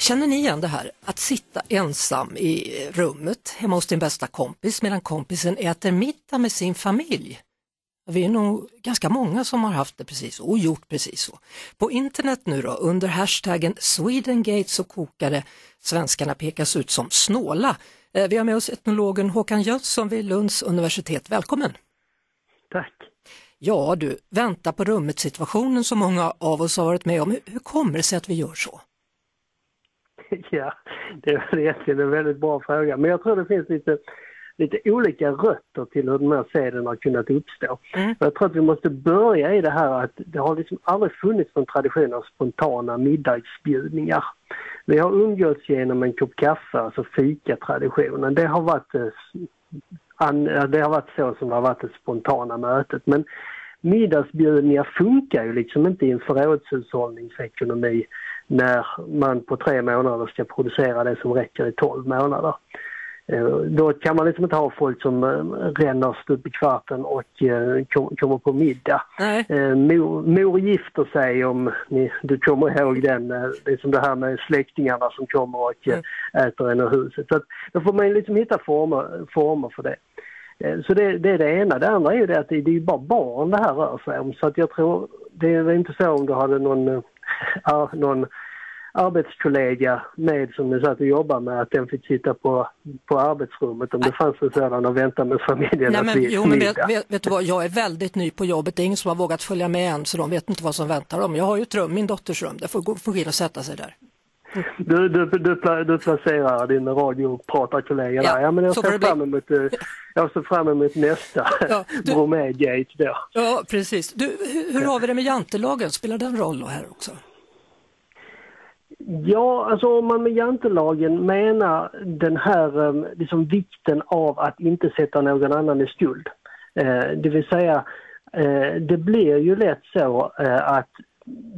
Känner ni igen det här? Att sitta ensam i rummet hemma hos din bästa kompis medan kompisen äter middag med sin familj. Vi är nog ganska många som har haft det precis så och gjort precis så. På internet nu då, under hashtaggen Swedengate så kokade svenskarna pekas ut som snåla. Eh, Vi har med oss etnologen Håkan Jönsson vid Lunds universitet. Välkommen! Tack. Ja du, vänta på rummet situationen som många av oss har varit med om. Hur- Hur kommer det sig att vi gör så? Ja, det är väl egentligen en väldigt bra fråga. Men jag tror det finns lite, lite olika rötter till hur den här seden har kunnat uppstå. Mm. Jag tror att vi måste börja i det här att det har liksom aldrig funnits någon tradition av spontana middagsbjudningar. Vi har umgåtts genom en kopp kaffe, alltså fika-traditionen. Det har varit eh, det har varit så som det har varit det spontana mötet. Men middagsbjudningar funkar ju liksom inte i en förrådshushållningsekonomi när man på tre månader ska producera det som räcker i tolv månader. Eh, Då kan man liksom inte ha folk som eh, ränner stup i kvarten och eh, kom- kommer på middag. Nej. Mor, mor gifter sig om ni, du kommer ihåg den, det är som det här med släktingarna som kommer och eh, äter en ur huset. Så att, då får man liksom hitta former, former för det. Så det, det är det ena. Det andra är ju det att det, det är bara barn det här rör sig om. Så att jag tror, det är inte så om du hade någon, någon arbetskollega med som du satt och jobbade med att den fick sitta på, på arbetsrummet om det fanns en sådan och vänta med familjen Nej, men, jo, men vet, vet, vet du vad, jag är väldigt ny på jobbet, det är ingen som har vågat följa med än så de vet inte vad som väntar dem. Jag har ju ett rum, min dotters rum, där får gå får gå in och sätta sig där. Du, du, du, du placerar din radiopratarkollega Ja, där. Ja, men jag ser det fram emot, eh, jag ser fram emot nästa Ja, du- Bromé-gate då. Ja, precis. Du, hur, hur har vi det med jantelagen, spelar den roll här också? Ja, alltså om man med jantelagen menar den här eh, liksom vikten av att inte sätta någon annan i skuld. Eh, det vill säga, eh, det blir ju lätt så eh, att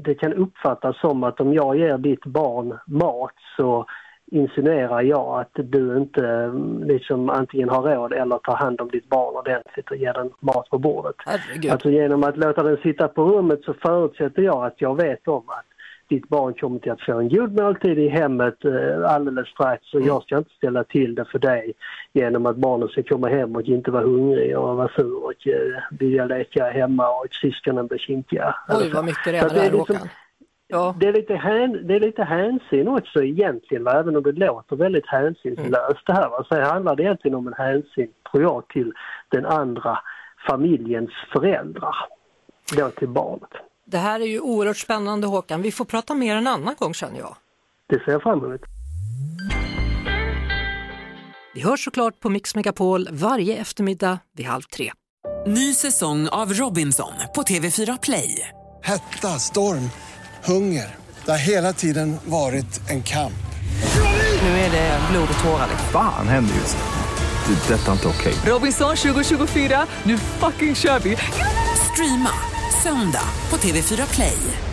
det kan uppfattas som att om jag ger ditt barn mat så insinuerar jag att du inte eh, liksom antingen har råd eller tar hand om ditt barn ordentligt och ger den mat på bordet. Herregud. Alltså genom att låta den sitta på rummet så förutsätter jag att jag vet om att ditt barn kommer till att få en god måltid i hemmet eh, alldeles strax och jag ska inte ställa till det för dig genom att barnen ska komma hem och inte vara hungrig och vara sur och eh, vilja leka hemma och syskonen blir kinkiga. Oj, vad mycket det är här liksom- Håkan. Ja, det är, lite hän, det är lite hänsyn också egentligen, va? även om det låter väldigt hänsynslöst det här. Va? Så handlar det egentligen om en hänsyn, tror jag, till den andra familjens föräldrar. Då till barnet. Det här är ju oerhört spännande Håkan, vi får prata mer en annan gång känner jag. Det ser jag fram emot. Vi hörs såklart på Mix Megapol varje eftermiddag vid halv tre. Ny säsong av Robinson på TV4 Play. Hetta, storm, hunger. Det har hela tiden varit en kamp. Nu är det blod och tårar. Fan händer just. Det. är Detta är inte okej. Robinson 2024, nu fucking kör vi! Streama söndag på TV4 Play.